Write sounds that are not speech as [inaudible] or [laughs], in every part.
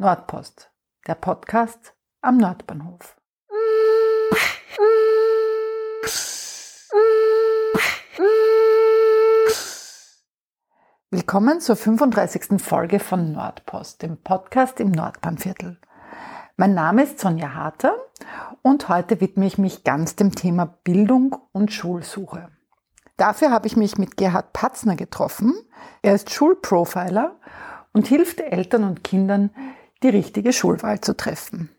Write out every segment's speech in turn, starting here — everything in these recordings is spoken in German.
Nordpost, der Podcast am Nordbahnhof. Willkommen zur 35. Folge von Nordpost, dem Podcast im Nordbahnviertel. Mein Name ist Sonja Harter und heute widme ich mich ganz dem Thema Bildung und Schulsuche. Dafür habe ich mich mit Gerhard Patzner getroffen. Er ist Schulprofiler und hilft Eltern und Kindern, die richtige Schulwahl zu treffen.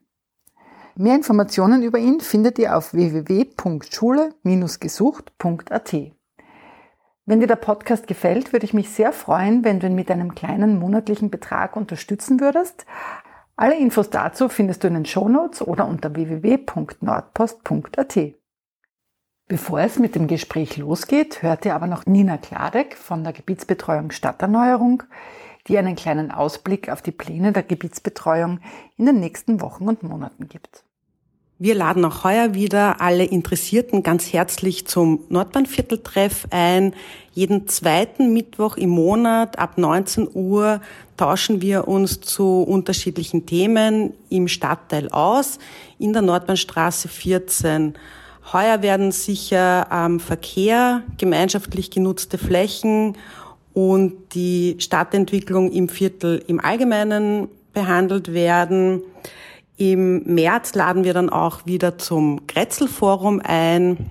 Mehr Informationen über ihn findet ihr auf www.schule-gesucht.at. Wenn dir der Podcast gefällt, würde ich mich sehr freuen, wenn du ihn mit einem kleinen monatlichen Betrag unterstützen würdest. Alle Infos dazu findest du in den Shownotes oder unter www.nordpost.at. Bevor es mit dem Gespräch losgeht, hört ihr aber noch Nina Kladek von der Gebietsbetreuung Stadterneuerung, die einen kleinen Ausblick auf die Pläne der Gebietsbetreuung in den nächsten Wochen und Monaten gibt. Wir laden auch heuer wieder alle Interessierten ganz herzlich zum Nordbahnvierteltreff ein. Jeden zweiten Mittwoch im Monat ab 19 Uhr tauschen wir uns zu unterschiedlichen Themen im Stadtteil aus, in der Nordbahnstraße 14. Heuer werden sicher ähm, Verkehr, gemeinschaftlich genutzte Flächen und die Stadtentwicklung im Viertel im Allgemeinen behandelt werden. Im März laden wir dann auch wieder zum Grätzelforum ein.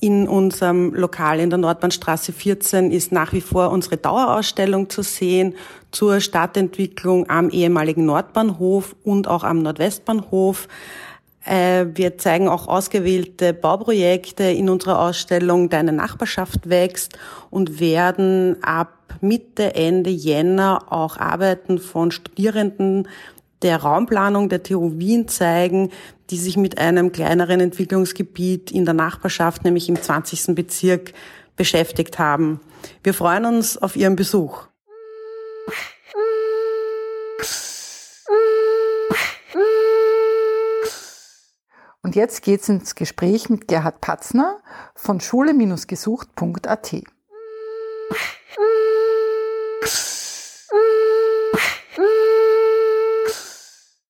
In unserem Lokal in der Nordbahnstraße 14 ist nach wie vor unsere Dauerausstellung zu sehen zur Stadtentwicklung am ehemaligen Nordbahnhof und auch am Nordwestbahnhof. Äh, wir zeigen auch ausgewählte Bauprojekte in unserer Ausstellung Deine Nachbarschaft wächst und werden ab Mitte, Ende Jänner auch Arbeiten von Studierenden der Raumplanung der TU Wien zeigen, die sich mit einem kleineren Entwicklungsgebiet in der Nachbarschaft, nämlich im 20. Bezirk, beschäftigt haben. Wir freuen uns auf Ihren Besuch. Und jetzt geht's ins Gespräch mit Gerhard Patzner von schule-gesucht.at.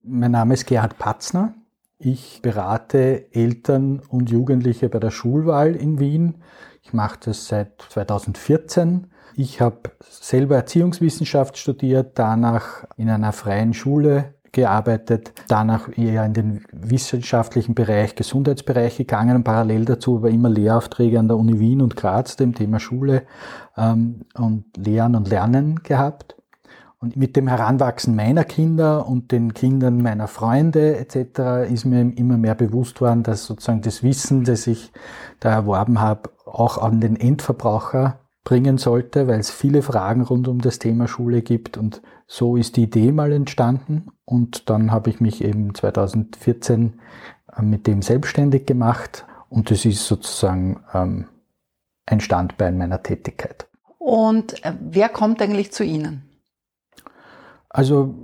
Mein Name ist Gerhard Patzner. Ich berate Eltern und Jugendliche bei der Schulwahl in Wien. Ich mache das seit 2014. Ich habe selber Erziehungswissenschaft studiert, danach in einer freien Schule gearbeitet, danach eher in den wissenschaftlichen Bereich, Gesundheitsbereich gegangen und parallel dazu aber immer Lehraufträge an der Uni Wien und Graz, dem Thema Schule ähm, und Lehren und Lernen gehabt. Und mit dem Heranwachsen meiner Kinder und den Kindern meiner Freunde etc. ist mir immer mehr bewusst worden, dass sozusagen das Wissen, das ich da erworben habe, auch an den Endverbraucher bringen sollte, weil es viele Fragen rund um das Thema Schule gibt und so ist die Idee mal entstanden und dann habe ich mich eben 2014 äh, mit dem selbstständig gemacht und das ist sozusagen ähm, ein Standbein meiner Tätigkeit. Und äh, wer kommt eigentlich zu Ihnen? Also,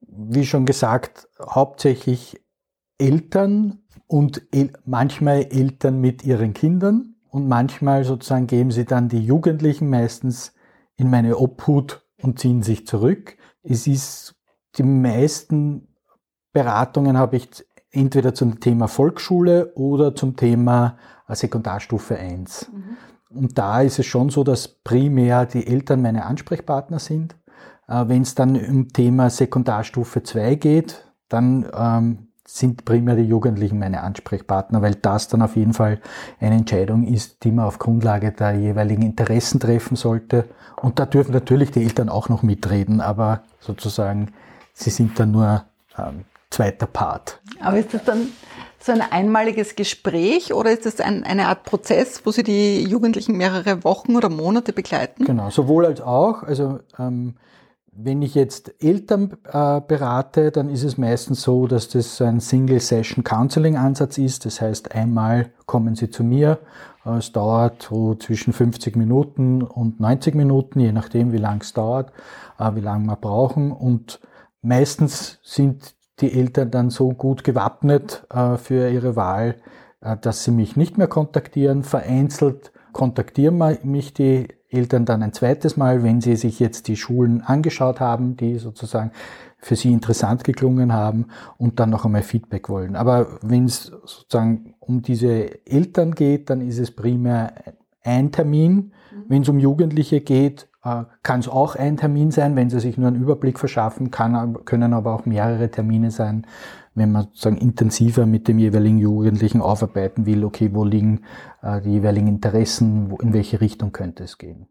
wie schon gesagt, hauptsächlich Eltern und el manchmal Eltern mit ihren Kindern und manchmal sozusagen geben sie dann die Jugendlichen meistens in meine Obhut und ziehen sich zurück. Es ist, die meisten Beratungen habe ich entweder zum Thema Volksschule oder zum Thema äh, Sekundarstufe 1. Mhm. Und da ist es schon so, dass primär die Eltern meine Ansprechpartner sind. Äh, Wenn es dann um Thema Sekundarstufe 2 geht, dann ähm, sind primär die Jugendlichen meine Ansprechpartner, weil das dann auf jeden Fall eine Entscheidung ist, die man auf Grundlage der jeweiligen Interessen treffen sollte. Und da dürfen natürlich die Eltern auch noch mitreden, aber sozusagen, sie sind dann nur ähm, zweiter Part. Aber ist das dann so ein einmaliges Gespräch oder ist das ein, eine Art Prozess, wo Sie die Jugendlichen mehrere Wochen oder Monate begleiten? Genau, sowohl als auch. Also ähm, wenn ich jetzt Eltern äh, berate, dann ist es meistens so, dass das ein Single-Session-Counseling-Ansatz ist. Das heißt, einmal kommen sie zu mir. Äh, es dauert so zwischen 50 Minuten und 90 Minuten, je nachdem, wie lang es dauert, äh, wie lange wir brauchen. Und meistens sind die Eltern dann so gut gewappnet äh, für ihre Wahl, äh, dass sie mich nicht mehr kontaktieren. Vereinzelt kontaktieren mich die Eltern dann ein zweites Mal, wenn sie sich jetzt die Schulen angeschaut haben, die sozusagen für sie interessant geklungen haben und dann noch einmal Feedback wollen. Aber wenn es sozusagen um diese Eltern geht, dann ist es primär ein Termin. Mhm. Wenn es um Jugendliche geht, äh, kann es auch ein Termin sein, wenn sie sich nur einen Überblick verschaffen, kann, können aber auch mehrere Termine sein, wenn man sozusagen intensiver mit dem jeweiligen Jugendlichen aufarbeiten will, okay, wo liegen äh, die jeweiligen Interessen, in welche Richtung könnte es gehen.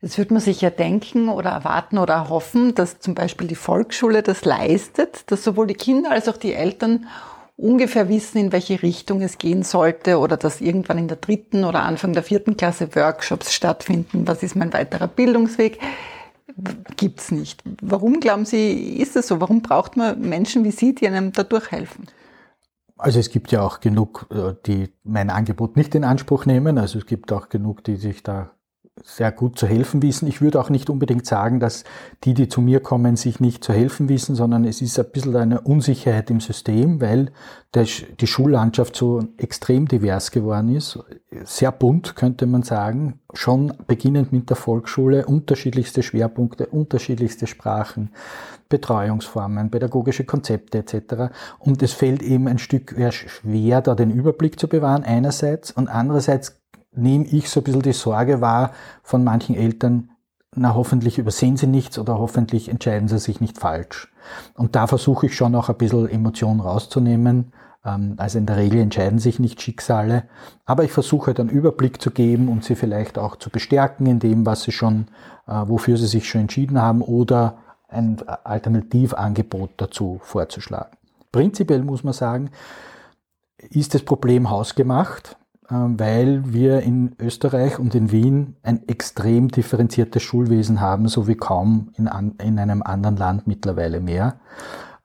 Jetzt würde man sich ja denken oder erwarten oder hoffen, dass zum Beispiel die Volksschule das leistet, dass sowohl die Kinder als auch die Eltern ungefähr wissen, in welche Richtung es gehen sollte oder dass irgendwann in der dritten oder Anfang der vierten Klasse Workshops stattfinden. Was ist mein weiterer Bildungsweg? Gibt's nicht. Warum glauben Sie, ist es so? Warum braucht man Menschen wie Sie, die einem dadurch helfen? Also es gibt ja auch genug, äh, die mein Angebot nicht in Anspruch nehmen. Also es gibt auch genug, die sich da sehr gut zu helfen wissen. Ich würde auch nicht unbedingt sagen, dass die, die zu mir kommen, sich nicht zu helfen wissen, sondern es ist ein bisschen eine Unsicherheit im System, weil die Schullandschaft so extrem divers geworden ist. Sehr bunt, könnte man sagen. Schon beginnend mit der Volksschule, unterschiedlichste Schwerpunkte, unterschiedlichste Sprachen, Betreuungsformen, pädagogische Konzepte etc. Und es fällt eben ein Stück schwer, da den Überblick zu bewahren, einerseits. Und andererseits nehme ich so ein bisschen die Sorge wahr von manchen Eltern, na hoffentlich übersehen sie nichts oder hoffentlich entscheiden sie sich nicht falsch. Und da versuche ich schon auch ein bisschen Emotionen rauszunehmen. Ähm, also in der Regel entscheiden sich nicht Schicksale, aber ich versuche halt einen Überblick zu geben und sie vielleicht auch zu bestärken in dem, was sie schon, äh, wofür sie sich schon entschieden haben oder ein Alternativangebot dazu vorzuschlagen. Prinzipiell muss man sagen, ist das Problem hausgemacht. Ähm, weil wir in Österreich und in Wien ein extrem differenziertes Schulwesen haben, so wie kaum in, in einem anderen Land mittlerweile mehr.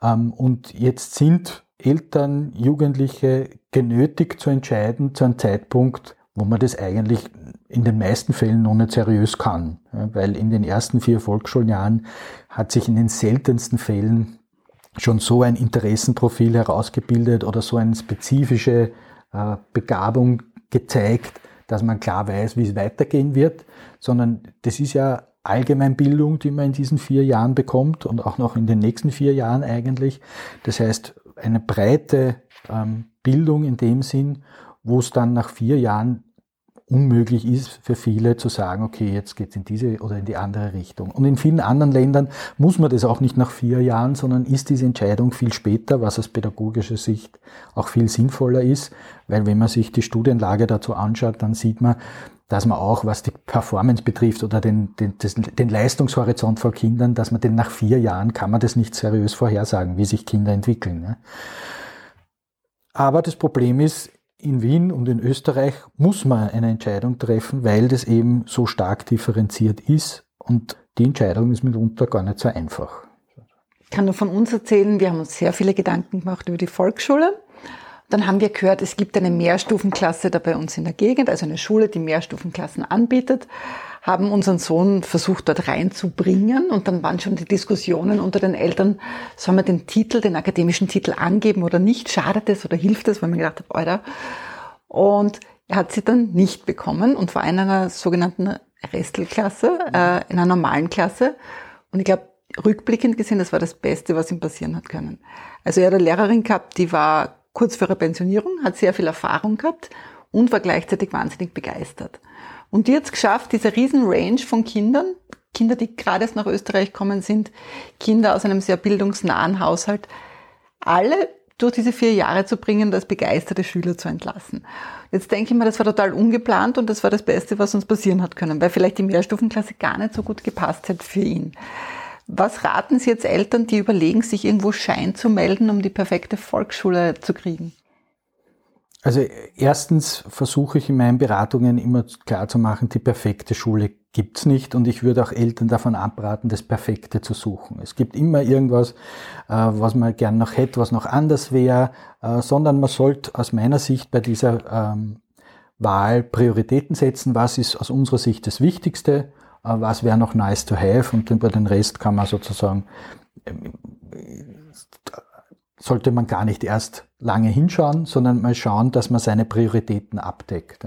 Ähm, und jetzt sind Eltern, Jugendliche genötigt zu entscheiden zu einem Zeitpunkt, wo man das eigentlich in den meisten Fällen noch nicht seriös kann. Weil in den ersten vier Volksschuljahren hat sich in den seltensten Fällen schon so ein Interessenprofil herausgebildet oder so eine spezifische äh, Begabung gezeigt, dass man klar weiß, wie es weitergehen wird, sondern das ist ja Allgemeinbildung, die man in diesen vier Jahren bekommt und auch noch in den nächsten vier Jahren eigentlich. Das heißt, eine breite ähm, Bildung in dem Sinn, wo es dann nach vier Jahren unmöglich ist für viele zu sagen, okay, jetzt geht's in diese oder in die andere Richtung. Und in vielen anderen Ländern muss man das auch nicht nach vier Jahren, sondern ist diese Entscheidung viel später, was aus pädagogischer Sicht auch viel sinnvoller ist, weil wenn man sich die Studienlage dazu anschaut, dann sieht man, dass man auch, was die Performance betrifft oder den, den, den Leistungshorizont von Kindern, dass man den nach vier Jahren kann man das nicht seriös vorhersagen, wie sich Kinder entwickeln. Ne? Aber das Problem ist, in Wien und in Österreich muss man eine Entscheidung treffen, weil das eben so stark differenziert ist und die Entscheidung ist mitunter gar nicht so einfach. Ich kann nur von uns erzählen, wir haben uns sehr viele Gedanken gemacht über die Volksschule. Dann haben wir gehört, es gibt eine Mehrstufenklasse da bei uns in der Gegend, also eine Schule, die Mehrstufenklassen anbietet, haben unseren Sohn versucht dort reinzubringen und dann waren schon die Diskussionen unter den Eltern, sollen wir den Titel, den akademischen Titel angeben oder nicht, schadet es oder hilft es, weil man gedacht hat, Alter. Und er hat sie dann nicht bekommen und war in einer sogenannten Restelklasse, äh, in einer normalen Klasse. Und ich glaube, rückblickend gesehen, das war das Beste, was ihm passieren hat können. Also er hat eine Lehrerin gehabt, die war kurz vor ihrer Pensionierung, hat sehr viel Erfahrung gehabt und war gleichzeitig wahnsinnig begeistert. Und die hat es geschafft, diese riesen Range von Kindern, Kinder, die gerade erst nach Österreich kommen sind, Kinder aus einem sehr bildungsnahen Haushalt, alle durch diese vier Jahre zu bringen, als begeisterte Schüler zu entlassen. Jetzt denke ich mir, das war total ungeplant und das war das Beste, was uns passieren hat können, weil vielleicht die Mehrstufenklasse gar nicht so gut gepasst hätte für ihn. Was raten Sie jetzt Eltern, die überlegen, sich irgendwo Schein zu melden, um die perfekte Volksschule zu kriegen? Also erstens versuche ich in meinen Beratungen immer klar zu machen, die perfekte Schule gibt's nicht und ich würde auch Eltern davon abraten, das Perfekte zu suchen. Es gibt immer irgendwas, äh, was man gern noch hätte, was noch anders wäre, äh, sondern man sollte aus meiner Sicht bei dieser ähm, Wahl Prioritäten setzen. Was ist aus unserer Sicht das Wichtigste? Äh, was wäre noch nice to have und über den Rest kann man sozusagen, ähm, sollte man gar nicht erst lange hinschauen, sondern mal schauen, dass man seine Prioritäten abdeckt.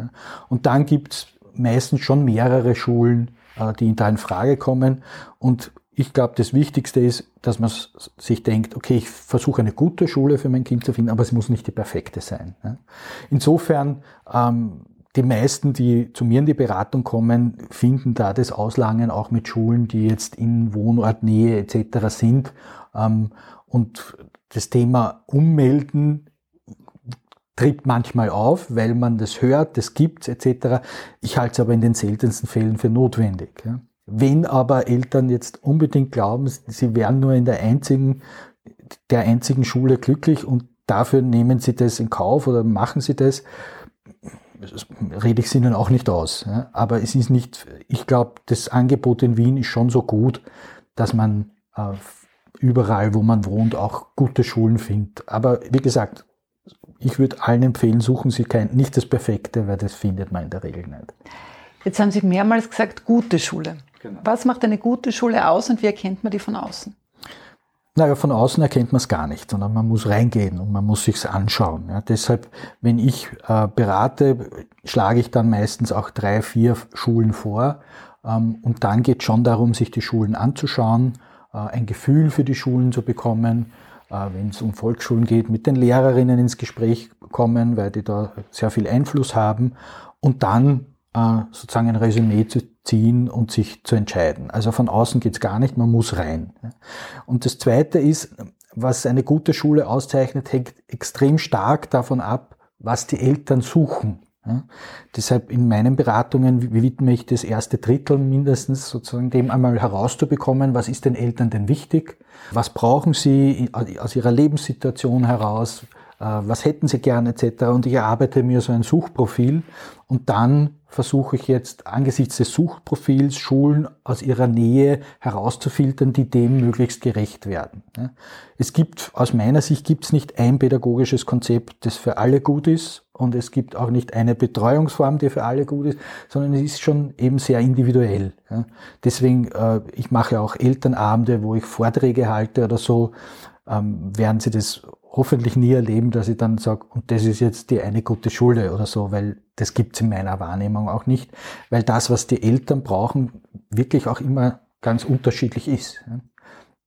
Und dann gibt's meistens schon mehrere Schulen, äh, die da in Frage kommen. Und ich glaube, das Wichtigste ist, dass man sich denkt, okay, ich versuche eine gute Schule für mein Kind zu finden, aber es muss nicht die perfekte sein. Insofern, ähm, die meisten, die zu mir in die Beratung kommen, finden da das Auslangen auch mit Schulen, die jetzt in Wohnortnähe etc. sind. Ähm, und das Thema Ummelden tritt manchmal auf, weil man das hört, das gibt's etc. Ich halte es aber in den seltensten Fällen für notwendig. Wenn aber Eltern jetzt unbedingt glauben, sie wären nur in der einzigen, der einzigen Schule glücklich und dafür nehmen sie das in Kauf oder machen sie das, rede ich es ihnen auch nicht aus. Aber es ist nicht, ich glaube, das Angebot in Wien ist schon so gut, dass man äh, überall, wo man wohnt, auch gute Schulen findet. Aber wie gesagt, ich würde allen empfehlen, suchen Sie kein, nicht das Perfekte, weil das findet man in der Regel nicht. Jetzt haben Sie mehrmals gesagt, gute Schule. Genau. Was macht eine gute Schule aus und wie erkennt man die von außen? Naja, von außen erkennt man es gar nicht, sondern man muss reingehen und man muss sich's anschauen. Ja, deshalb, wenn ich äh, berate, schlage ich dann meistens auch drei, vier Schulen vor. Ähm, und dann geht schon darum, sich die Schulen anzuschauen, ein Gefühl für die Schulen zu bekommen, äh, wenn es um Volksschulen geht, mit den Lehrerinnen ins Gespräch kommen, weil die da sehr viel Einfluss haben und dann äh, sozusagen ein Resümee zu ziehen und sich zu entscheiden. Also von außen geht's gar nicht, man muss rein. Und das Zweite ist, was eine gute Schule auszeichnet, hängt extrem stark davon ab, was die Eltern suchen. Ja, deshalb in meinen Beratungen widme ich das erste Drittel mindestens sozusagen dem einmal herauszubekommen, was ist den Eltern denn wichtig, was brauchen sie aus ihrer Lebenssituation heraus, was hätten sie gern etc. Und ich erarbeite mir so ein Suchprofil und dann versuche ich jetzt angesichts des Suchprofils Schulen aus ihrer Nähe herauszufiltern, die dem möglichst gerecht werden. Es gibt, aus meiner Sicht gibt es nicht ein pädagogisches Konzept, das für alle gut ist und es gibt auch nicht eine Betreuungsform, die für alle gut ist, sondern es ist schon eben sehr individuell. Deswegen, äh, ich mache auch Elternabende, wo ich Vorträge halte oder so, ähm, werden Sie das hoffentlich nie erleben, dass ich dann sage, und das ist jetzt die eine gute Schule oder so, weil das gibt's in meiner Wahrnehmung auch nicht, weil das, was die Eltern brauchen, wirklich auch immer ganz unterschiedlich ist.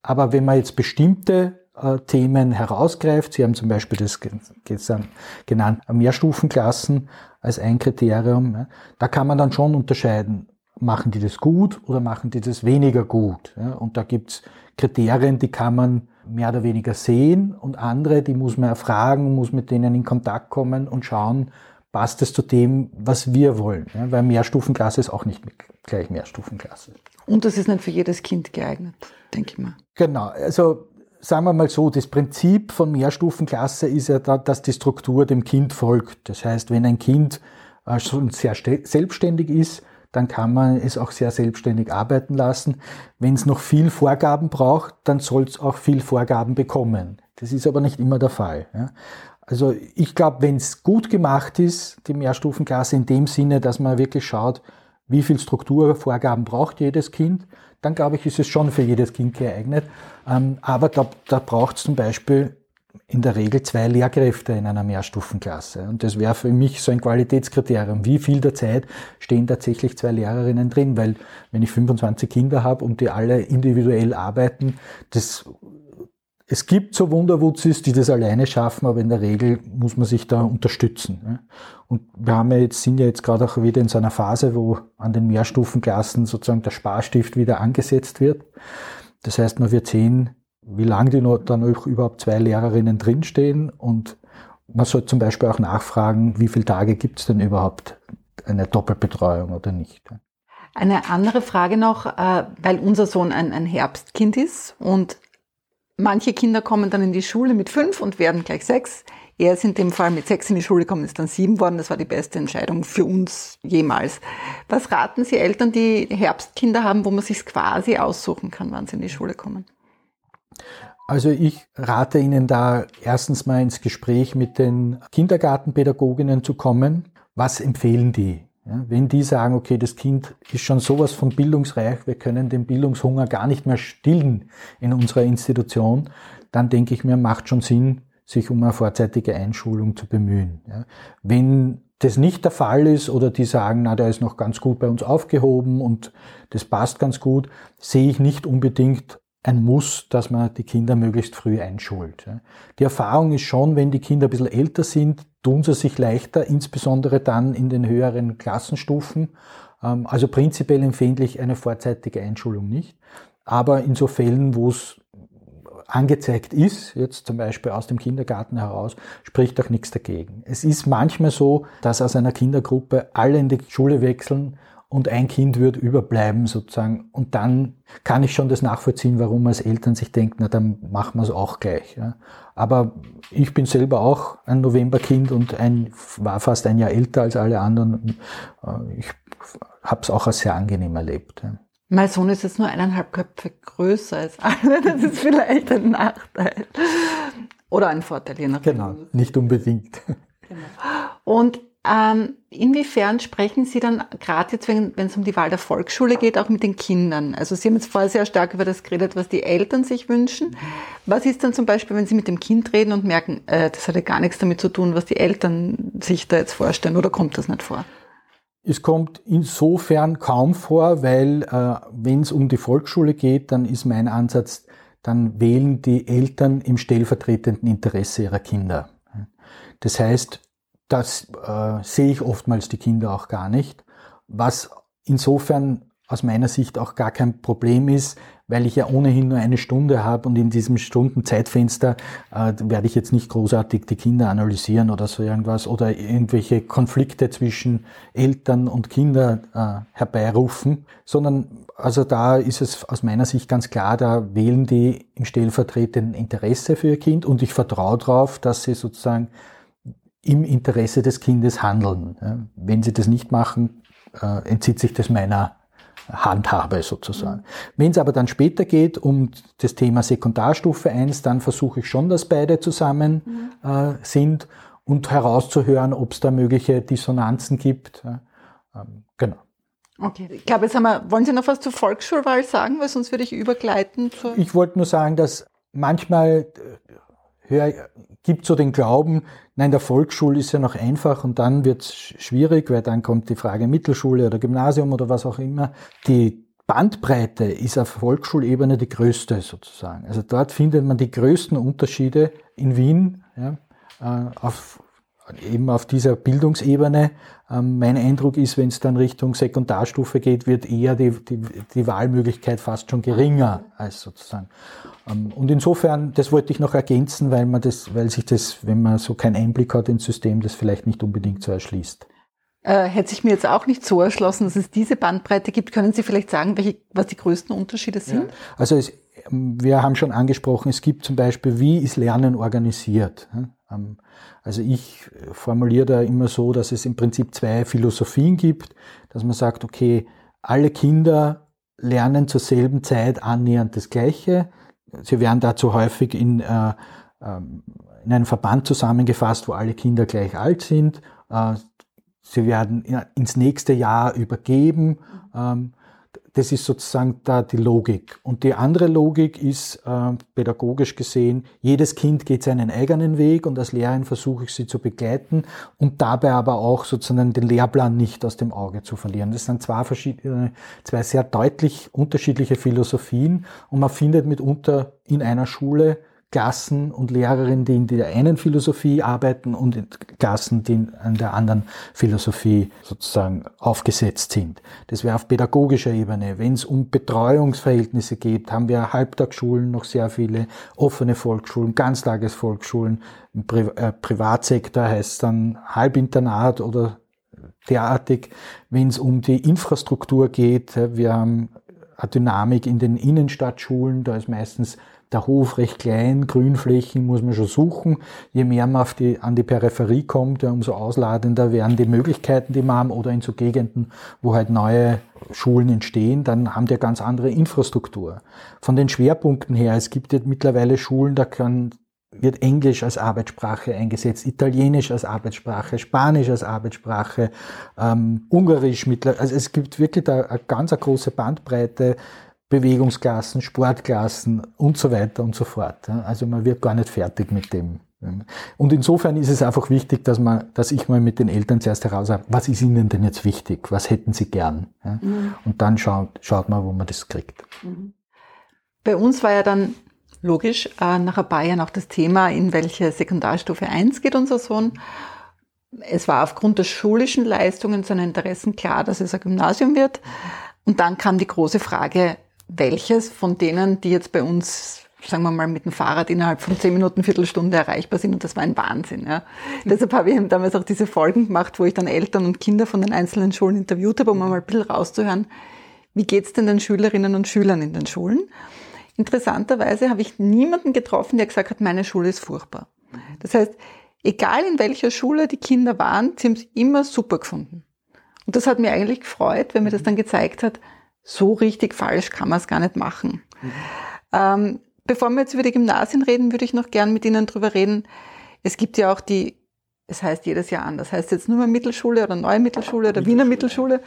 Aber wenn man jetzt bestimmte äh, Themen herausgreift, Sie haben zum Beispiel das gestern genannt, Mehrstufenklassen als ein Kriterium, da kann man dann schon unterscheiden, machen die das gut oder machen die das weniger gut. Und da gibt's Kriterien, die kann man mehr oder weniger sehen und andere, die muss man erfragen, muss mit denen in Kontakt kommen und schauen, passt es zu dem, was wir wollen. Ja, weil Mehrstufenklasse ist auch nicht gleich Mehrstufenklasse. Und das ist nicht für jedes Kind geeignet, denke ich mal. Genau, also sagen wir mal so, das Prinzip von Mehrstufenklasse ist ja, da, dass die Struktur dem Kind folgt. Das heißt, wenn ein Kind äh, schon sehr selbstständig ist, dann kann man es auch sehr selbstständig arbeiten lassen. Wenn es noch viel Vorgaben braucht, dann soll es auch viel Vorgaben bekommen. Das ist aber nicht immer der Fall. Ja. Also ich glaube, wenn es gut gemacht ist, die Mehrstufenklasse in dem Sinne, dass man wirklich schaut, wie viel Strukturvorgaben braucht jedes Kind, dann glaube ich, ist es schon für jedes Kind geeignet. Ähm, aber da, da braucht es zum Beispiel in der Regel zwei Lehrkräfte in einer Mehrstufenklasse. Und das wäre für mich so ein Qualitätskriterium. Wie viel der Zeit stehen tatsächlich zwei Lehrerinnen drin? Weil wenn ich 25 Kinder habe und die alle individuell arbeiten, das es gibt so Wunderwutzis, die das alleine schaffen, aber in der Regel muss man sich da unterstützen. Und wir haben ja jetzt, sind ja jetzt gerade auch wieder in so einer Phase, wo an den Mehrstufenklassen sozusagen der Sparstift wieder angesetzt wird. Das heißt, man wird sehen, wie lange die noch dann überhaupt zwei Lehrerinnen drinstehen und man sollte zum Beispiel auch nachfragen, wie viele Tage gibt es denn überhaupt eine Doppelbetreuung oder nicht. Eine andere Frage noch, äh, weil unser Sohn ein, ein Herbstkind ist und manche Kinder kommen dann in die Schule mit fünf und werden gleich sechs. Er ist in dem Fall mit sechs in die Schule gekommen, ist dann sieben worden. Das war die beste Entscheidung für uns jemals. Was raten Sie Eltern, die Herbstkinder haben, wo man sich quasi aussuchen kann, wann sie in die Schule kommen? Also ich rate Ihnen da erstens mal ins Gespräch mit den Kindergartenpädagoginnen zu kommen. Was empfehlen die? Ja, wenn die sagen, okay, das Kind ist schon sowas von bildungsreich, wir können den Bildungshunger gar nicht mehr stillen in unserer Institution, dann denke ich mir, macht schon Sinn, sich um eine vorzeitige Einschulung zu bemühen. Ja, wenn das nicht der Fall ist oder die sagen, na, der ist noch ganz gut bei uns aufgehoben und das passt ganz gut, sehe ich nicht unbedingt ein Muss, dass man die Kinder möglichst früh einschult. Die Erfahrung ist schon, wenn die Kinder ein bisschen älter sind, tun sie sich leichter, insbesondere dann in den höheren Klassenstufen. Ähm, also prinzipiell empfehle ich eine vorzeitige Einschulung nicht. Aber in so Fällen, wo es angezeigt ist, jetzt zum Beispiel aus dem Kindergarten heraus, spricht auch nichts dagegen. Es ist manchmal so, dass aus einer Kindergruppe alle in die Schule wechseln und ein Kind wird überbleiben sozusagen. Und dann kann ich schon das nachvollziehen, warum als Eltern sich denken, na dann machen wir es auch gleich. Ja. Aber ich bin selber auch ein Novemberkind und ein, war fast ein Jahr älter als alle anderen. Äh, ich habe es auch als sehr angenehm erlebt. Ja. Mein Sohn ist jetzt nur eineinhalb Köpfe größer als alle. Das ist vielleicht ein Nachteil. Oder ein Vorteil, je nachdem. Genau, nicht unbedingt. Genau. Und ähm, inwiefern sprechen Sie dann gerade jetzt, wenn, es um die Wahl der Volksschule geht, auch mit den Kindern? Also Sie haben jetzt vorher sehr stark über das geredet, was die Eltern sich wünschen. Was ist dann zum Beispiel, wenn Sie mit dem Kind reden und merken, äh, das hat ja gar nichts damit zu tun, was die Eltern sich da jetzt vorstellen, oder kommt das nicht vor? Es kommt insofern kaum vor, weil äh, wenn es um die Volksschule geht, dann ist mein Ansatz, dann wählen die Eltern im stellvertretenden Interesse ihrer Kinder. Das heißt, das äh, sehe ich oftmals die Kinder auch gar nicht, was insofern aus meiner Sicht auch gar kein Problem ist, weil ich ja ohnehin nur eine Stunde habe und in diesem Stundenzeitfenster äh, werde ich jetzt nicht großartig die Kinder analysieren oder so irgendwas oder irgendwelche Konflikte zwischen Eltern und Kinder äh, herbeirufen, sondern also da ist es aus meiner Sicht ganz klar, da wählen die im stellvertretenden Interesse für ihr Kind und ich vertraue darauf, dass sie sozusagen im Interesse des Kindes handeln. Wenn sie das nicht machen, äh, entzieht sich das meiner Handhabe sozusagen. Mhm. Wenn es aber dann später geht um das Thema Sekundarstufe 1, dann versuche ich schon, dass beide zusammen mhm. äh, sind und herauszuhören, ob es da mögliche Dissonanzen gibt. Ähm, genau. Okay, ich glaube, jetzt haben wir, wollen Sie noch was zur Volksschulwahl sagen, weil sonst würde ich übergleiten. ich wollte nur sagen, dass manchmal äh, gibt so den Glauben, nein, der Volksschule ist ja noch einfach und dann wird es schwierig, weil dann kommt die Frage Mittelschule oder Gymnasium oder was auch immer. Die Bandbreite ist auf Volksschulebene die größte sozusagen. Also dort findet man die größten Unterschiede in Wien ja, äh, auf eben auf dieser Bildungsebene. Ähm, mein Eindruck ist, wenn es dann Richtung Sekundarstufe geht, wird eher die, die, die Wahlmöglichkeit fast schon geringer als sozusagen. Ähm, und insofern, das wollte ich noch ergänzen, weil man das, weil sich das, wenn man so keinen Einblick hat ins System, das vielleicht nicht unbedingt so erschließt. Äh, hätte sich mir jetzt auch nicht so erschlossen, dass es diese Bandbreite gibt. Können Sie vielleicht sagen, welche, was die größten Unterschiede sind? Ja. Also es, wir haben schon angesprochen, es gibt zum Beispiel, wie ist Lernen organisiert? Ähm, also ich formuliere da immer so, dass es im Prinzip zwei Philosophien gibt, dass man sagt, okay, alle Kinder lernen zur selben Zeit annähernd das Gleiche. Sie werden dazu häufig in, äh, ähm, in einem Verband zusammengefasst, wo alle Kinder gleich alt sind. Äh, sie werden ins nächste Jahr übergeben. Ähm, das ist sozusagen da die Logik. Und die andere Logik ist äh, pädagogisch gesehen, jedes Kind geht seinen eigenen Weg und als Lehrerin versuche ich sie zu begleiten und dabei aber auch sozusagen den Lehrplan nicht aus dem Auge zu verlieren. Das sind zwei verschiedene, zwei sehr deutlich unterschiedliche Philosophien und man findet mitunter in einer Schule Klassen und Lehrerinnen, die in der einen Philosophie arbeiten und Klassen, die an der anderen Philosophie sozusagen aufgesetzt sind. Das wäre auf pädagogischer Ebene. Wenn es um Betreuungsverhältnisse geht, haben wir Halbtagsschulen noch sehr viele, offene Volksschulen, Ganztagesvolksschulen. Im Pri äh, Privatsektor heißt es dann Halbinternat oder derartig. Wenn es um die Infrastruktur geht, wir haben eine Dynamik in den Innenstadtschulen, da ist meistens der Hof recht klein, Grünflächen muss man schon suchen. Je mehr man auf die, an die Peripherie kommt, ja, umso ausladender werden die Möglichkeiten, die man haben, oder in so Gegenden, wo halt neue Schulen entstehen, dann haben die eine ganz andere Infrastruktur. Von den Schwerpunkten her, es gibt jetzt mittlerweile Schulen, da kann wird Englisch als Arbeitssprache eingesetzt, Italienisch als Arbeitssprache, Spanisch als Arbeitssprache, ähm, Ungarisch mittlerweile. Also es gibt wirklich da eine ganz eine große Bandbreite Bewegungsklassen, Sportklassen und so weiter und so fort. Also man wird gar nicht fertig mit dem, Und insofern ist es einfach wichtig, dass man, dass ich mal mit den Eltern zuerst heraus habe, was ist ihnen denn jetzt wichtig? Was hätten sie gern? Mhm. Und dann schaut, schaut man, wo man das kriegt. Mhm. Bei uns war ja dann logisch äh, nach ein paar Jahren auch das Thema, in welche Sekundarstufe 1 geht unser Sohn. Es war aufgrund der schulischen Leistungen seiner Interessen klar, dass es ein Gymnasium wird. Und dann kam die große Frage, welches von denen, die jetzt bei uns sagen wir mal, mit dem Fahrrad innerhalb von zehn Minuten, Viertelstunde erreichbar sind. Und das war ein Wahnsinn. Ja. Mhm. Deshalb habe ich damals auch diese Folgen gemacht, wo ich dann Eltern und Kinder von den einzelnen Schulen interviewt habe, um mal ein bisschen rauszuhören, wie geht's denn den Schülerinnen und Schülern in den Schulen? Interessanterweise habe ich niemanden getroffen, der gesagt hat, meine Schule ist furchtbar. Das heißt, egal in welcher Schule die Kinder waren, sie haben es immer super gefunden. Und das hat mir eigentlich gefreut, wenn mir das dann gezeigt hat, so richtig falsch kann man es gar nicht machen. Mhm. Ähm, bevor wir jetzt über die Gymnasien reden, würde ich noch gern mit Ihnen drüber reden. Es gibt ja auch die, es heißt jedes Jahr anders, heißt jetzt nur mehr Mittelschule oder Neue Mittelschule oder Wiener Mittelschule.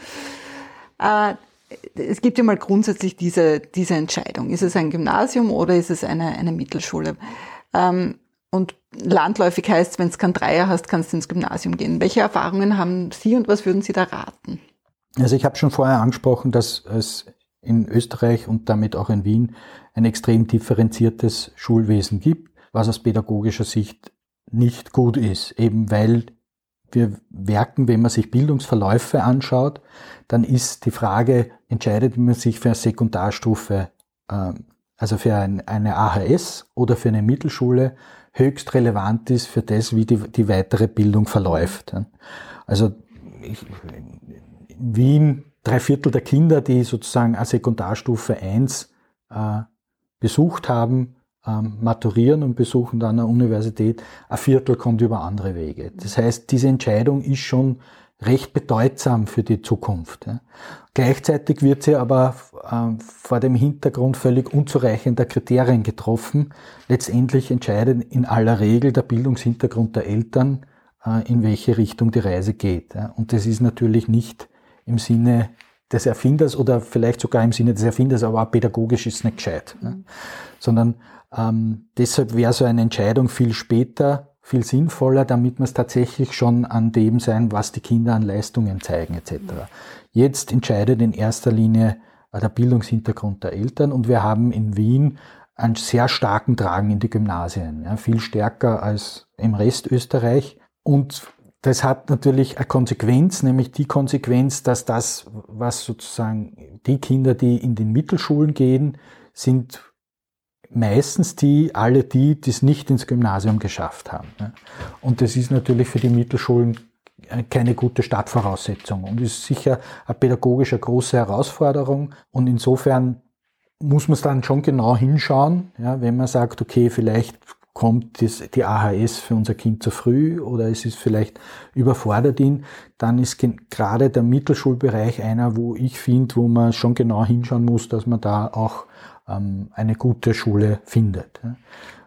Äh, es gibt ja mal grundsätzlich diese, diese Entscheidung. Ist es ein Gymnasium oder ist es eine, eine Mittelschule? Ähm, und landläufig heißt, wenn es kein Dreier hast, kannst du ins Gymnasium gehen. Welche Erfahrungen haben Sie und was würden Sie da raten? Also ich habe schon vorher angesprochen, dass es in Österreich und damit auch in Wien ein extrem differenziertes Schulwesen gibt, was aus pädagogischer Sicht nicht gut ist, eben weil wir werken, wenn man sich Bildungsverläufe anschaut, dann ist die Frage, entscheidet man sich für eine Sekundarstufe, ähm, also für eine AHS oder für eine Mittelschule, höchst relevant ist für das, wie die, die weitere Bildung verläuft. Also ich, Wien drei Viertel der Kinder, die sozusagen eine Sekundarstufe 1 äh, besucht haben, ähm, maturieren und besuchen dann eine Universität. Ein Viertel kommt über andere Wege. Das heißt, diese Entscheidung ist schon recht bedeutsam für die Zukunft. Ja. Gleichzeitig wird sie aber äh, vor dem Hintergrund völlig unzureichender Kriterien getroffen. Letztendlich entscheidet in aller Regel der Bildungshintergrund der Eltern, äh, in welche Richtung die Reise geht. Ja. Und das ist natürlich nicht im Sinne des Erfinders oder vielleicht sogar im Sinne des Erfinders, aber auch pädagogisch ist nicht gescheit. Ne? Sondern ähm, deshalb wäre so eine Entscheidung viel später, viel sinnvoller, damit man es tatsächlich schon an dem sein, was die Kinder an Leistungen zeigen etc. Jetzt entscheidet in erster Linie äh, der Bildungshintergrund der Eltern und wir haben in Wien einen sehr starken Drang in die Gymnasien, ja, viel stärker als im Rest Österreich. Und das hat natürlich eine Konsequenz, nämlich die Konsequenz, dass das, was sozusagen die Kinder, die in den Mittelschulen gehen, sind meistens die, alle die, die es nicht ins Gymnasium geschafft haben. Und das ist natürlich für die Mittelschulen keine gute Startvoraussetzung und ist sicher eine pädagogisch eine große Herausforderung. Und insofern muss man es dann schon genau hinschauen, ja, wenn man sagt, okay, vielleicht kommt die AHS für unser Kind zu früh oder es ist vielleicht überfordert ihn, dann ist gerade der Mittelschulbereich einer, wo ich finde, wo man schon genau hinschauen muss, dass man da auch ähm, eine gute Schule findet.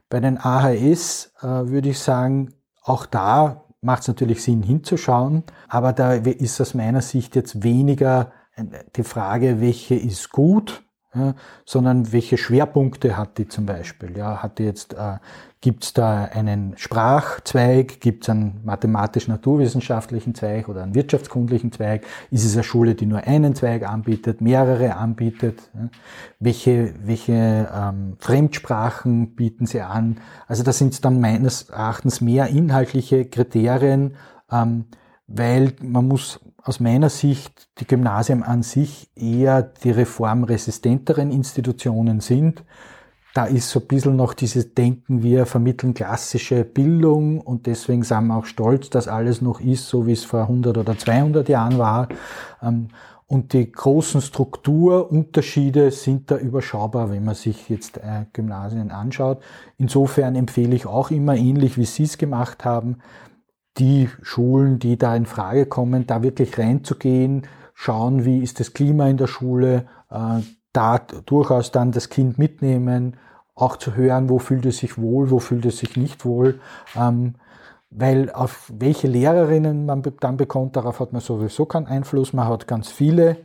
Bei den AHS äh, würde ich sagen, auch da macht es natürlich Sinn hinzuschauen, aber da ist aus meiner Sicht jetzt weniger äh, die Frage, welche ist gut, ja, sondern welche Schwerpunkte hat die zum Beispiel? Ja, hat die jetzt äh, Gibt es da einen Sprachzweig? Gibt es einen mathematisch-naturwissenschaftlichen Zweig oder einen wirtschaftskundlichen Zweig? Ist es eine Schule, die nur einen Zweig anbietet, mehrere anbietet? Welche, welche ähm, Fremdsprachen bieten sie an? Also das sind dann meines Erachtens mehr inhaltliche Kriterien, ähm, weil man muss aus meiner Sicht die Gymnasien an sich eher die reformresistenteren Institutionen sind da ist so ein bisschen noch dieses Denken, wir vermitteln klassische Bildung und deswegen sind wir auch stolz, dass alles noch ist, so wie es vor 100 oder 200 Jahren war. Ähm, und die großen Strukturunterschiede sind da überschaubar, wenn man sich jetzt äh, Gymnasien anschaut. Insofern empfehle ich auch immer ähnlich, wie Sie es gemacht haben, die Schulen, die da in Frage kommen, da wirklich reinzugehen, schauen, wie ist das Klima in der Schule, äh, da durchaus dann das Kind mitnehmen, auch zu hören, wo fühlt es sich wohl, wo fühlt es sich nicht wohl. Ähm, weil auf welche Lehrerinnen man dann bekommt, darauf hat man sowieso keinen Einfluss. Man hat ganz viele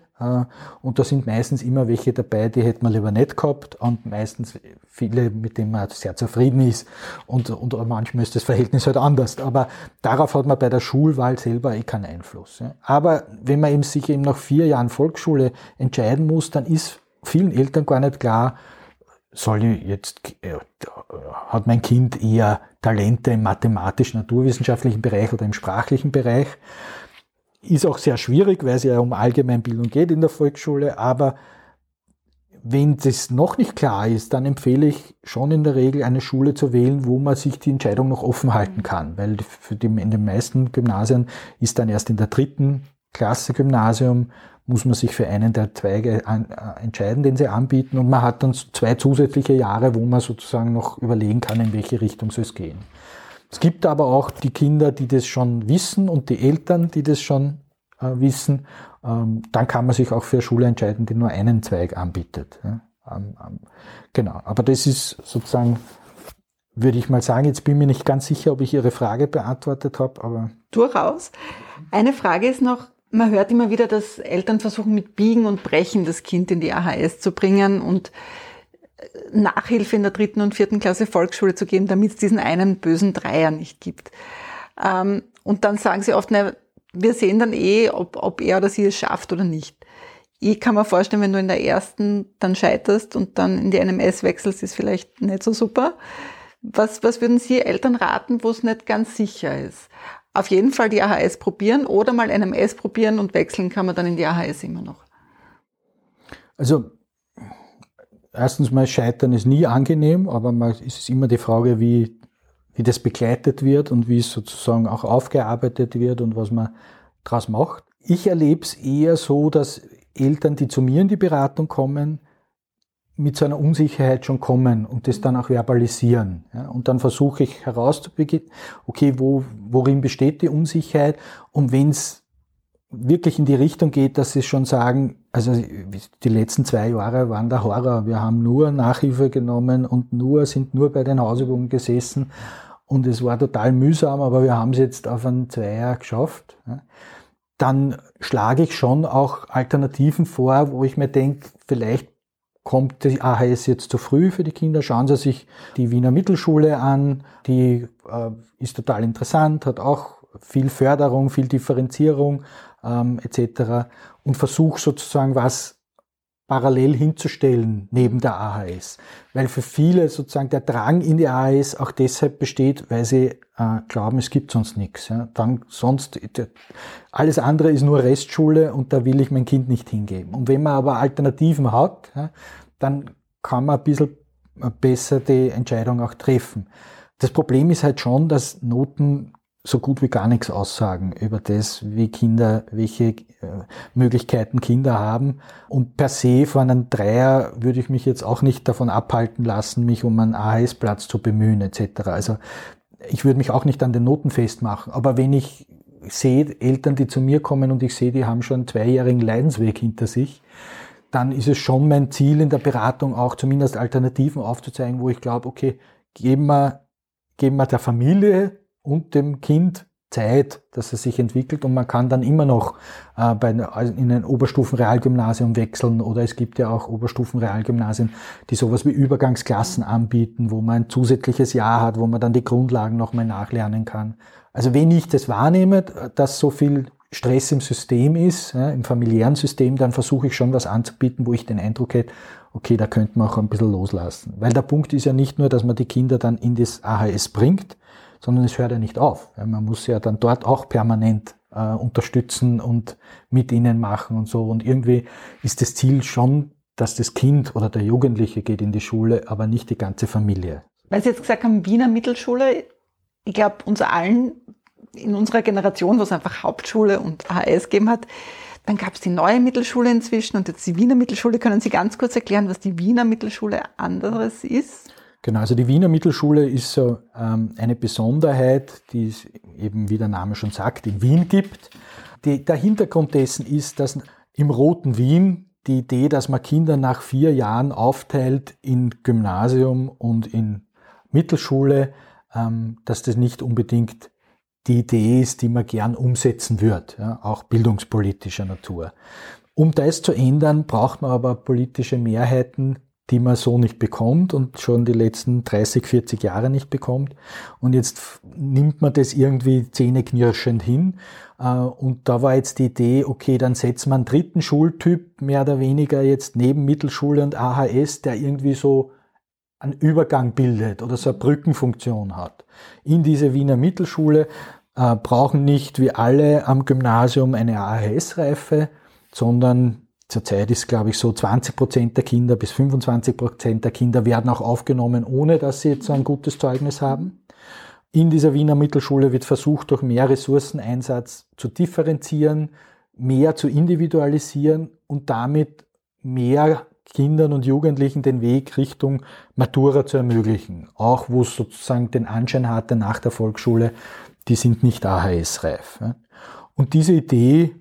und da sind meistens immer welche dabei, die hätte man lieber nicht gehabt und meistens viele, mit denen man sehr zufrieden ist und, und manchmal ist das Verhältnis halt anders. Aber darauf hat man bei der Schulwahl selber eh keinen Einfluss. Aber wenn man eben sich eben nach vier Jahren Volksschule entscheiden muss, dann ist vielen Eltern gar nicht klar, soll ich jetzt, äh, hat mein Kind eher Talente im mathematisch-naturwissenschaftlichen Bereich oder im sprachlichen Bereich? Ist auch sehr schwierig, weil es ja um Allgemeinbildung geht in der Volksschule, aber wenn das noch nicht klar ist, dann empfehle ich schon in der Regel eine Schule zu wählen, wo man sich die Entscheidung noch offen halten kann, weil für die, in den meisten Gymnasien ist dann erst in der dritten Klasse Gymnasium muss man sich für einen der Zweige an, äh, entscheiden, den sie anbieten. Und man hat dann zwei zusätzliche Jahre, wo man sozusagen noch überlegen kann, in welche Richtung soll es gehen. Es gibt aber auch die Kinder, die das schon wissen und die Eltern, die das schon äh, wissen. Ähm, dann kann man sich auch für eine Schule entscheiden, die nur einen Zweig anbietet. Ja? Ähm, ähm, genau, aber das ist sozusagen, würde ich mal sagen, jetzt bin ich mir nicht ganz sicher, ob ich Ihre Frage beantwortet habe, aber. Durchaus. Eine Frage ist noch, man hört immer wieder, dass Eltern versuchen, mit Biegen und Brechen das Kind in die AHS zu bringen und Nachhilfe in der dritten und vierten Klasse Volksschule zu geben, damit es diesen einen bösen Dreier nicht gibt. Ähm, und dann sagen sie oft, na, wir sehen dann eh, ob, ob er oder sie es schafft oder nicht. Ich kann mir vorstellen, wenn du in der ersten dann scheiterst und dann in die NMS wechselst, ist vielleicht nicht so super. Was, was würden Sie Eltern raten, wo es nicht ganz sicher ist? Auf jeden Fall die AHS probieren oder mal NMS probieren und wechseln kann man dann in die AHS immer noch. Also erstens mal Scheitern ist nie angenehm, aber ist es immer die Frage, wie, wie das begleitet wird und wie es sozusagen auch aufgearbeitet wird und was man daraus macht. Ich erlebe es eher so, dass Eltern, die zu mir in die Beratung kommen, mit so einer Unsicherheit schon kommen und das dann auch verbalisieren. Ja, und dann versuche ich herauszubekommen, okay, wo, worin besteht die Unsicherheit? Und wenn es wirklich in die Richtung geht, dass sie schon sagen, also die letzten zwei Jahre waren der Horror. Wir haben nur Nachhilfe genommen und nur, sind nur bei den Hausübungen gesessen und es war total mühsam, aber wir haben es jetzt auf ein Zweier geschafft. Dann schlage ich schon auch Alternativen vor, wo ich mir denke, vielleicht kommt die AHS jetzt zu früh für die Kinder. Schauen Sie sich die Wiener Mittelschule an, die äh, ist total interessant, hat auch viel Förderung, viel Differenzierung ähm, etc. und versuche sozusagen was parallel hinzustellen neben der AHS. Weil für viele sozusagen der Drang in die AHS auch deshalb besteht, weil sie äh, glauben, es gibt sonst nichts. Ja. Dann sonst, alles andere ist nur Restschule und da will ich mein Kind nicht hingeben. Und wenn man aber Alternativen hat, ja, dann kann man ein bisschen besser die Entscheidung auch treffen. Das Problem ist halt schon, dass Noten so gut wie gar nichts aussagen über das, wie Kinder, welche äh, Möglichkeiten Kinder haben. Und per se von einem Dreier würde ich mich jetzt auch nicht davon abhalten lassen, mich um einen AHS-Platz zu bemühen etc. Also ich würde mich auch nicht an den Noten festmachen. Aber wenn ich sehe Eltern, die zu mir kommen und ich sehe, die haben schon einen zweijährigen Leidensweg hinter sich, dann ist es schon mein Ziel in der Beratung auch zumindest Alternativen aufzuzeigen, wo ich glaube, okay, geben wir, geben wir der Familie und dem Kind Zeit, dass es sich entwickelt und man kann dann immer noch äh, bei, also in ein Oberstufenrealgymnasium wechseln oder es gibt ja auch Oberstufenrealgymnasien, die sowas wie Übergangsklassen anbieten, wo man ein zusätzliches Jahr hat, wo man dann die Grundlagen nochmal nachlernen kann. Also wenn ich das wahrnehme, dass so viel Stress im System ist, ja, im familiären System, dann versuche ich schon was anzubieten, wo ich den Eindruck hätte, okay, da könnte man auch ein bisschen loslassen. Weil der Punkt ist ja nicht nur, dass man die Kinder dann in das AHS bringt, sondern es hört ja nicht auf. Man muss ja dann dort auch permanent äh, unterstützen und mit ihnen machen und so. Und irgendwie ist das Ziel schon, dass das Kind oder der Jugendliche geht in die Schule, aber nicht die ganze Familie. Weil Sie jetzt gesagt haben, Wiener Mittelschule, ich glaube, uns allen in unserer Generation, wo es einfach Hauptschule und AHS gegeben hat, dann gab es die neue Mittelschule inzwischen und jetzt die Wiener Mittelschule. Können Sie ganz kurz erklären, was die Wiener Mittelschule anderes ist? Genau, also die Wiener Mittelschule ist so ähm, eine Besonderheit, die es eben, wie der Name schon sagt, in Wien gibt. Die, der Hintergrund dessen ist, dass im roten Wien die Idee, dass man Kinder nach vier Jahren aufteilt in Gymnasium und in Mittelschule, ähm, dass das nicht unbedingt die Idee ist, die man gern umsetzen wird, ja, auch bildungspolitischer Natur. Um das zu ändern, braucht man aber politische Mehrheiten, die man so nicht bekommt und schon die letzten 30, 40 Jahre nicht bekommt. Und jetzt nimmt man das irgendwie zähneknirschend hin. Äh, und da war jetzt die Idee, okay, dann setzt man einen dritten Schultyp mehr oder weniger jetzt neben Mittelschule und AHS, der irgendwie so einen Übergang bildet oder so eine Brückenfunktion hat. In diese Wiener Mittelschule äh, brauchen nicht wie alle am Gymnasium eine AHS-Reife, sondern Zurzeit ist, glaube ich, so 20 Prozent der Kinder bis 25 Prozent der Kinder werden auch aufgenommen, ohne dass sie jetzt ein gutes Zeugnis haben. In dieser Wiener Mittelschule wird versucht, durch mehr Ressourceneinsatz zu differenzieren, mehr zu individualisieren und damit mehr Kindern und Jugendlichen den Weg Richtung Matura zu ermöglichen. Auch wo es sozusagen den Anschein hatte nach der Volksschule, die sind nicht AHS-reif. Und diese Idee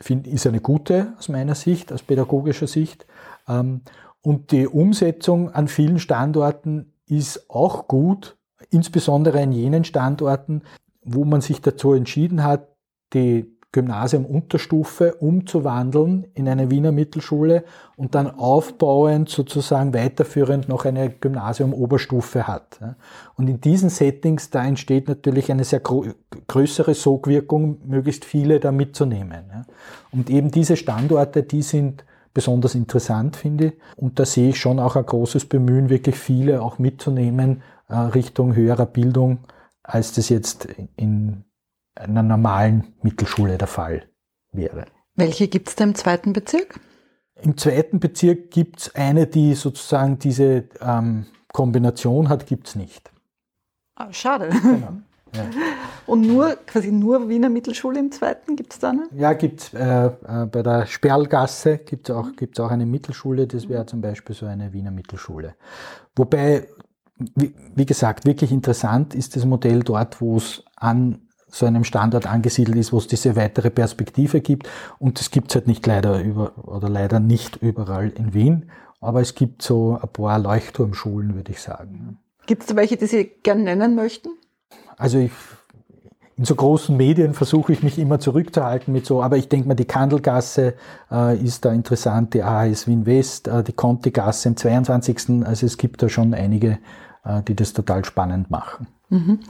find, ist eine gute aus meiner Sicht, aus pädagogischer Sicht. Ähm, und die Umsetzung an vielen Standorten ist auch gut, insbesondere an jenen Standorten, wo man sich dazu entschieden hat, die Gymnasium Unterstufe umzuwandeln in eine Wiener Mittelschule und dann aufbauend sozusagen weiterführend noch eine Gymnasium Oberstufe hat. Und in diesen Settings, da entsteht natürlich eine sehr größere Sogwirkung, möglichst viele da mitzunehmen. Und eben diese Standorte, die sind besonders interessant, finde ich. Und da sehe ich schon auch ein großes Bemühen, wirklich viele auch mitzunehmen äh, Richtung höherer Bildung, als das jetzt in einer normalen Mittelschule der Fall wäre. Welche gibt es da im zweiten Bezirk? Im zweiten Bezirk gibt es eine, die sozusagen diese ähm, Kombination hat, gibt es nicht. Ah, schade. Genau. Ja. [laughs] Und nur, quasi nur Wiener Mittelschule im zweiten, gibt es da eine? Ja, gibt es äh, äh, bei der Sperlgasse gibt es auch, gibt's auch eine Mittelschule, das wäre zum Beispiel so eine Wiener Mittelschule. Wobei, wie, wie gesagt, wirklich interessant ist das Modell dort, wo es an so einem Standort angesiedelt ist, wo es diese weitere Perspektive gibt. Und das gibt es halt nicht leider über oder leider nicht überall in Wien. Aber es gibt so ein paar Leuchtturmschulen, würde ich sagen. Gibt es da welche, die Sie gerne nennen möchten? Also ich, in so großen Medien versuche ich mich immer zurückzuhalten mit so, aber ich denke mal, die Kandelgasse äh, ist da interessant, die AHS Wien West, äh, die Conti-Gasse im 22. Also es gibt da schon einige, äh, die das total spannend machen. Mhm.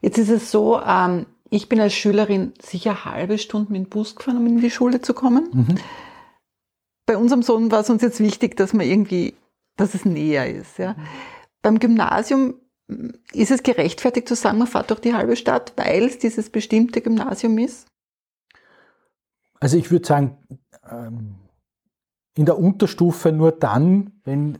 Jetzt ist es so, ähm, ich bin als Schülerin sicher halbe Stunde mit dem Bus gefahren, um in die Schule zu kommen. Mhm. Bei unserem Sohn war es uns jetzt wichtig, dass man irgendwie, dass es näher ist. Ja. Mhm. Beim Gymnasium mm, ist es gerechtfertigt zu sagen, man fährt durch die halbe Stadt, weil es dieses bestimmte Gymnasium ist? Also ich würde sagen, ähm, in der Unterstufe nur dann, wenn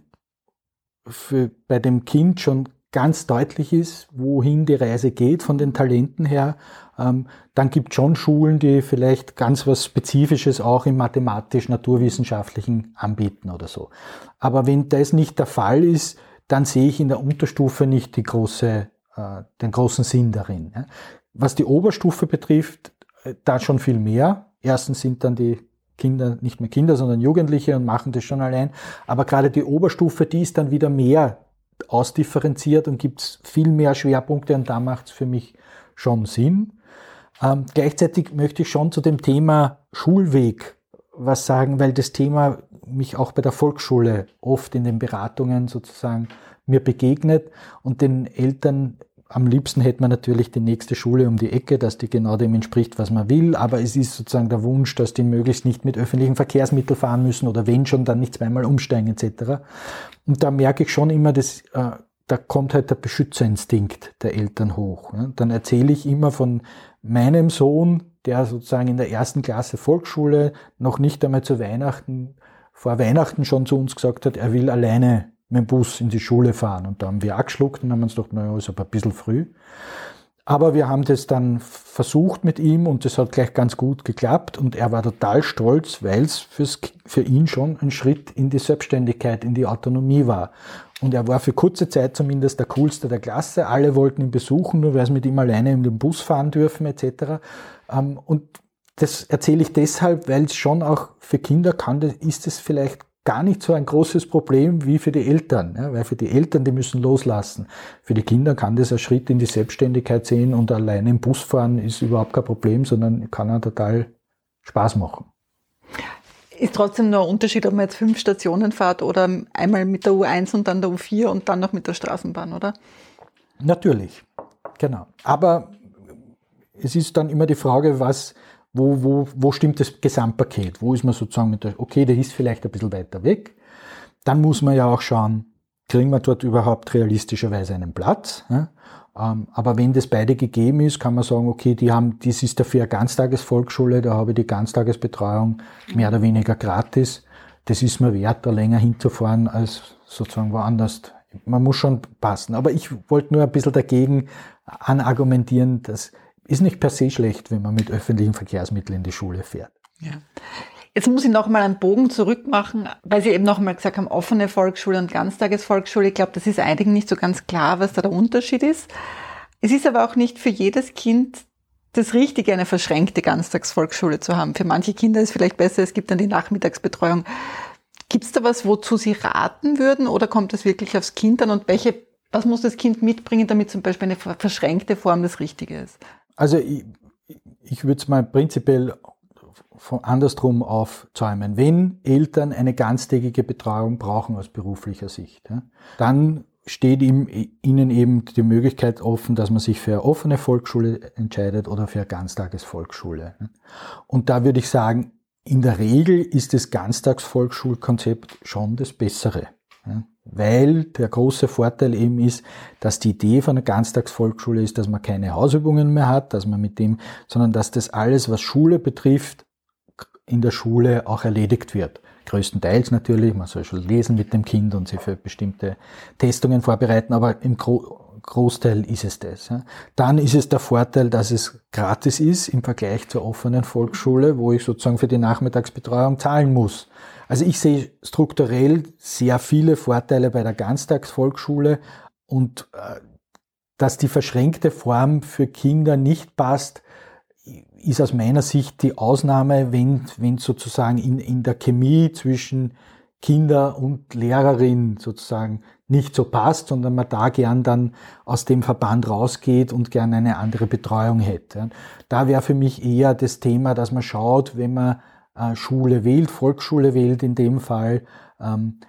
bei dem Kind schon ganz deutlich ist, wohin die Reise geht von den Talenten her. Ähm, dann gibt es schon Schulen, die vielleicht ganz was Spezifisches auch im mathematisch-naturwissenschaftlichen anbieten oder so. Aber wenn das nicht der Fall ist, dann sehe ich in der Unterstufe nicht die große, äh, den großen Sinn darin. Was die Oberstufe betrifft, äh, da schon viel mehr. Erstens sind dann die Kinder nicht mehr Kinder, sondern Jugendliche und machen das schon allein. Aber gerade die Oberstufe, die ist dann wieder mehr ausdifferenziert und gibt es viel mehr Schwerpunkte und da macht es für mich schon Sinn. Ähm, gleichzeitig möchte ich schon zu dem Thema Schulweg was sagen, weil das Thema mich auch bei der Volksschule oft in den Beratungen sozusagen mir begegnet und den Eltern am liebsten hätte man natürlich die nächste Schule um die Ecke, dass die genau dem entspricht, was man will, aber es ist sozusagen der Wunsch, dass die möglichst nicht mit öffentlichen Verkehrsmitteln fahren müssen oder wenn schon, dann nicht zweimal umsteigen etc. Und da merke ich schon immer, dass äh, da kommt halt der Beschützerinstinkt der Eltern hoch. Dann erzähle ich immer von meinem Sohn, der sozusagen in der ersten Klasse Volksschule noch nicht einmal zu Weihnachten, vor Weihnachten schon zu uns gesagt hat, er will alleine mit dem Bus in die Schule fahren. Und da haben wir auch geschluckt und haben uns gedacht, naja, ist aber ein bisschen früh. Aber wir haben das dann versucht mit ihm und das hat gleich ganz gut geklappt und er war total stolz, weil es für ihn schon ein Schritt in die Selbstständigkeit, in die Autonomie war. Und er war für kurze Zeit zumindest der coolste der Klasse. Alle wollten ihn besuchen, nur weil sie mit ihm alleine in den Bus fahren dürfen etc. Ähm, und das erzähle ich deshalb, weil es schon auch für Kinder kann, ist es vielleicht gar nicht so ein großes Problem wie für die Eltern, ja, weil für die Eltern, die müssen loslassen. Für die Kinder kann das ein Schritt in die Selbstständigkeit sehen und alleine im Bus fahren ist überhaupt kein Problem, sondern kann auch total Spaß machen. Ist trotzdem nur ein Unterschied, ob man jetzt fünf Stationen fährt oder einmal mit der U1 und dann der U4 und dann noch mit der Straßenbahn, oder? Natürlich, genau. Aber es ist dann immer die Frage, was, wo, wo, wo stimmt das Gesamtpaket? Wo ist man sozusagen mit der, okay, der ist vielleicht ein bisschen weiter weg. Dann muss man ja auch schauen, kriegen wir dort überhaupt realistischerweise einen Platz? Ja? Ähm, aber wenn das beide gegeben ist, kann man sagen, okay, die haben, das ist dafür eine Ganztagesvolksschule, da habe ich die Ganztagesbetreuung mehr oder weniger gratis. Das ist mir wert, da länger hinzufahren als sozusagen woanders. Man muss schon passen. Aber ich wollte nur ein bisschen dagegen anargumentieren, dass ist nicht per se schlecht, wenn man mit öffentlichen Verkehrsmitteln in die Schule fährt. Ja. Jetzt muss ich noch mal einen Bogen zurück machen, weil Sie eben noch mal gesagt haben, offene Volksschule und Ganztagesvolksschule. Ich glaube, das ist einigen nicht so ganz klar, was da der Unterschied ist. Es ist aber auch nicht für jedes Kind das Richtige, eine verschränkte Ganztagsvolksschule zu haben. Für manche Kinder ist es vielleicht besser, es gibt dann die Nachmittagsbetreuung. Gibt es da was, wozu Sie raten würden oder kommt das wirklich aufs Kind an und welche, was muss das Kind mitbringen, damit zum Beispiel eine verschränkte Form das Richtige ist? Also ich, ich würde es mal prinzipiell andersrum aufzäumen. Wenn Eltern eine ganztägige Betreuung brauchen aus beruflicher Sicht, dann steht ihnen eben die Möglichkeit offen, dass man sich für eine offene Volksschule entscheidet oder für eine Ganztagesvolksschule. Und da würde ich sagen, in der Regel ist das Ganztagsvolksschulkonzept schon das Bessere. Weil der große Vorteil eben ist, dass die Idee von einer Ganztagsvolksschule ist, dass man keine Hausübungen mehr hat, dass man mit dem, sondern dass das alles, was Schule betrifft, in der Schule auch erledigt wird. Größtenteils natürlich, man soll schon lesen mit dem Kind und sich für bestimmte Testungen vorbereiten, aber im Gro Großteil ist es das. Dann ist es der Vorteil, dass es gratis ist im Vergleich zur offenen Volksschule, wo ich sozusagen für die Nachmittagsbetreuung zahlen muss. Also ich sehe strukturell sehr viele Vorteile bei der Ganztagsvolksschule und äh, dass die verschränkte Form für Kinder nicht passt, ist aus meiner Sicht die Ausnahme, wenn, wenn sozusagen in, in der Chemie zwischen Kinder und Lehrerin sozusagen nicht so passt, sondern man da gern dann aus dem Verband rausgeht und gern eine andere Betreuung hätte. Da wäre für mich eher das Thema, dass man schaut, wenn man äh, Schule wählt, Volksschule wählt in dem Fall, ähm,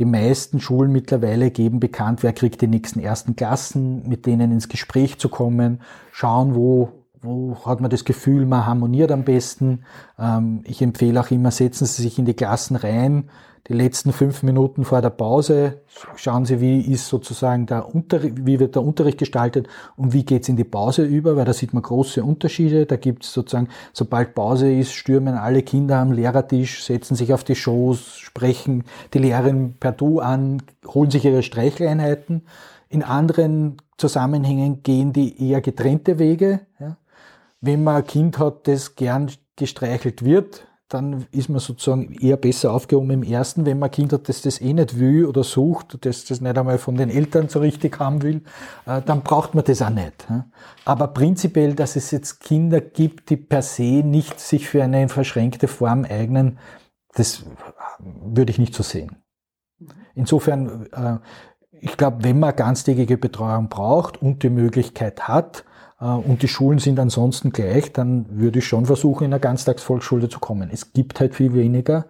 die meisten Schulen mittlerweile geben bekannt, wer kriegt die nächsten ersten Klassen, mit denen ins Gespräch zu kommen, schauen, wo wo hat man das Gefühl, man harmoniert am besten. Ähm, ich empfehle auch immer, setzen Sie sich in die Klassen rein. Die letzten fünf Minuten vor der Pause schauen Sie, wie ist sozusagen der Unterricht, wie wird der Unterricht gestaltet und wie geht's in die Pause über, weil da sieht man große Unterschiede. Da gibt's sozusagen, sobald Pause ist, stürmen alle Kinder am Lehrertisch, setzen sich auf die Schoß, sprechen die Lehrerin per Du an, holen sich ihre Streicheleinheiten. In anderen Zusammenhängen gehen die eher getrennte Wege. Wenn man ein Kind hat, das gern gestreichelt wird, dann ist man sozusagen eher besser aufgehoben im ersten. Wenn man Kind hat, das das eh nicht will oder sucht, das das nicht einmal von den Eltern so richtig haben will, äh, dann braucht man das auch nicht. Aber prinzipiell, dass es jetzt Kinder gibt, die per se nicht sich für eine verschränkte Form eignen, das würde ich nicht so sehen. Insofern, äh, ich glaube, wenn man ganztägige Betreuung braucht und die Möglichkeit hat, äh, und die Schulen sind ansonsten gleich, dann würde ich schon versuchen, in eine Ganztagsvolksschule zu kommen. Es gibt halt viel weniger.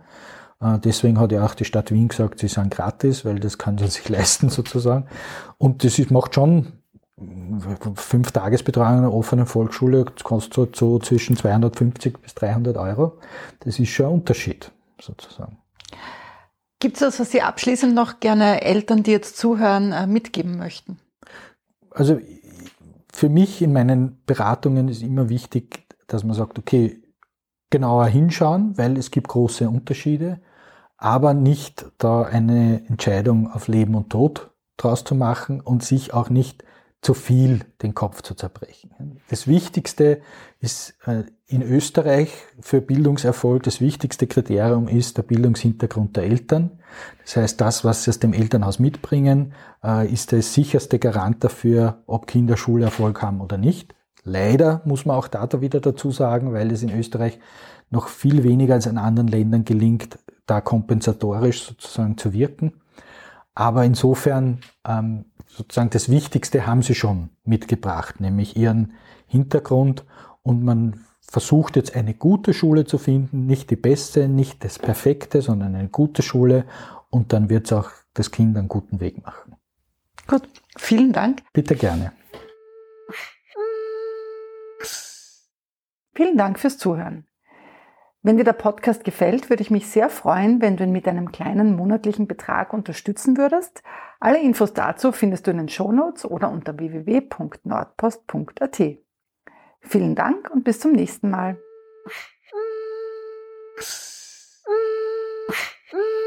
Äh, deswegen hat ja auch die Stadt Wien gesagt, sie sind gratis, weil das kann sie sich [laughs] leisten sozusagen. Und das ist, macht schon fünf Tagesbetreuung in einer offenen Volksschule kostet so zwischen 250 bis 300 Euro. Das ist schon ein Unterschied sozusagen. Gibt es was, was Sie abschließend noch gerne Eltern, die jetzt zuhören, äh, mitgeben möchten? Also für mich in meinen Beratungen ist immer wichtig, dass man sagt, okay, genauer hinschauen, weil es gibt große Unterschiede, aber nicht da eine Entscheidung auf Leben und Tod draus zu machen und sich auch nicht zu viel den Kopf zu zerbrechen. Das Wichtigste ist äh, in Österreich für Bildungserfolg, das wichtigste Kriterium ist der Bildungshintergrund der Eltern. Das heißt, das, was sie aus dem Elternhaus mitbringen, äh, ist der sicherste Garant dafür, ob Kinder Schulerfolg haben oder nicht. Leider muss man auch da wieder dazu sagen, weil es in Österreich noch viel weniger als in anderen Ländern gelingt, da kompensatorisch sozusagen zu wirken. Aber insofern ähm, sozusagen das Wichtigste haben sie schon mitgebracht, nämlich ihren Hintergrund und man versucht jetzt eine gute Schule zu finden, nicht die beste, nicht das perfekte, sondern eine gute Schule und dann wird es auch das Kind einen guten Weg machen. Gut, vielen Dank. Bitte gerne. Vielen Dank fürs Zuhören. Wenn dir der Podcast gefällt, würde ich mich sehr freuen, wenn du ihn mit einem kleinen monatlichen Betrag unterstützen würdest. Alle Infos dazu findest du in den Shownotes oder unter www.nordpost.at. Vielen Dank und bis zum nächsten Mal. [laughs]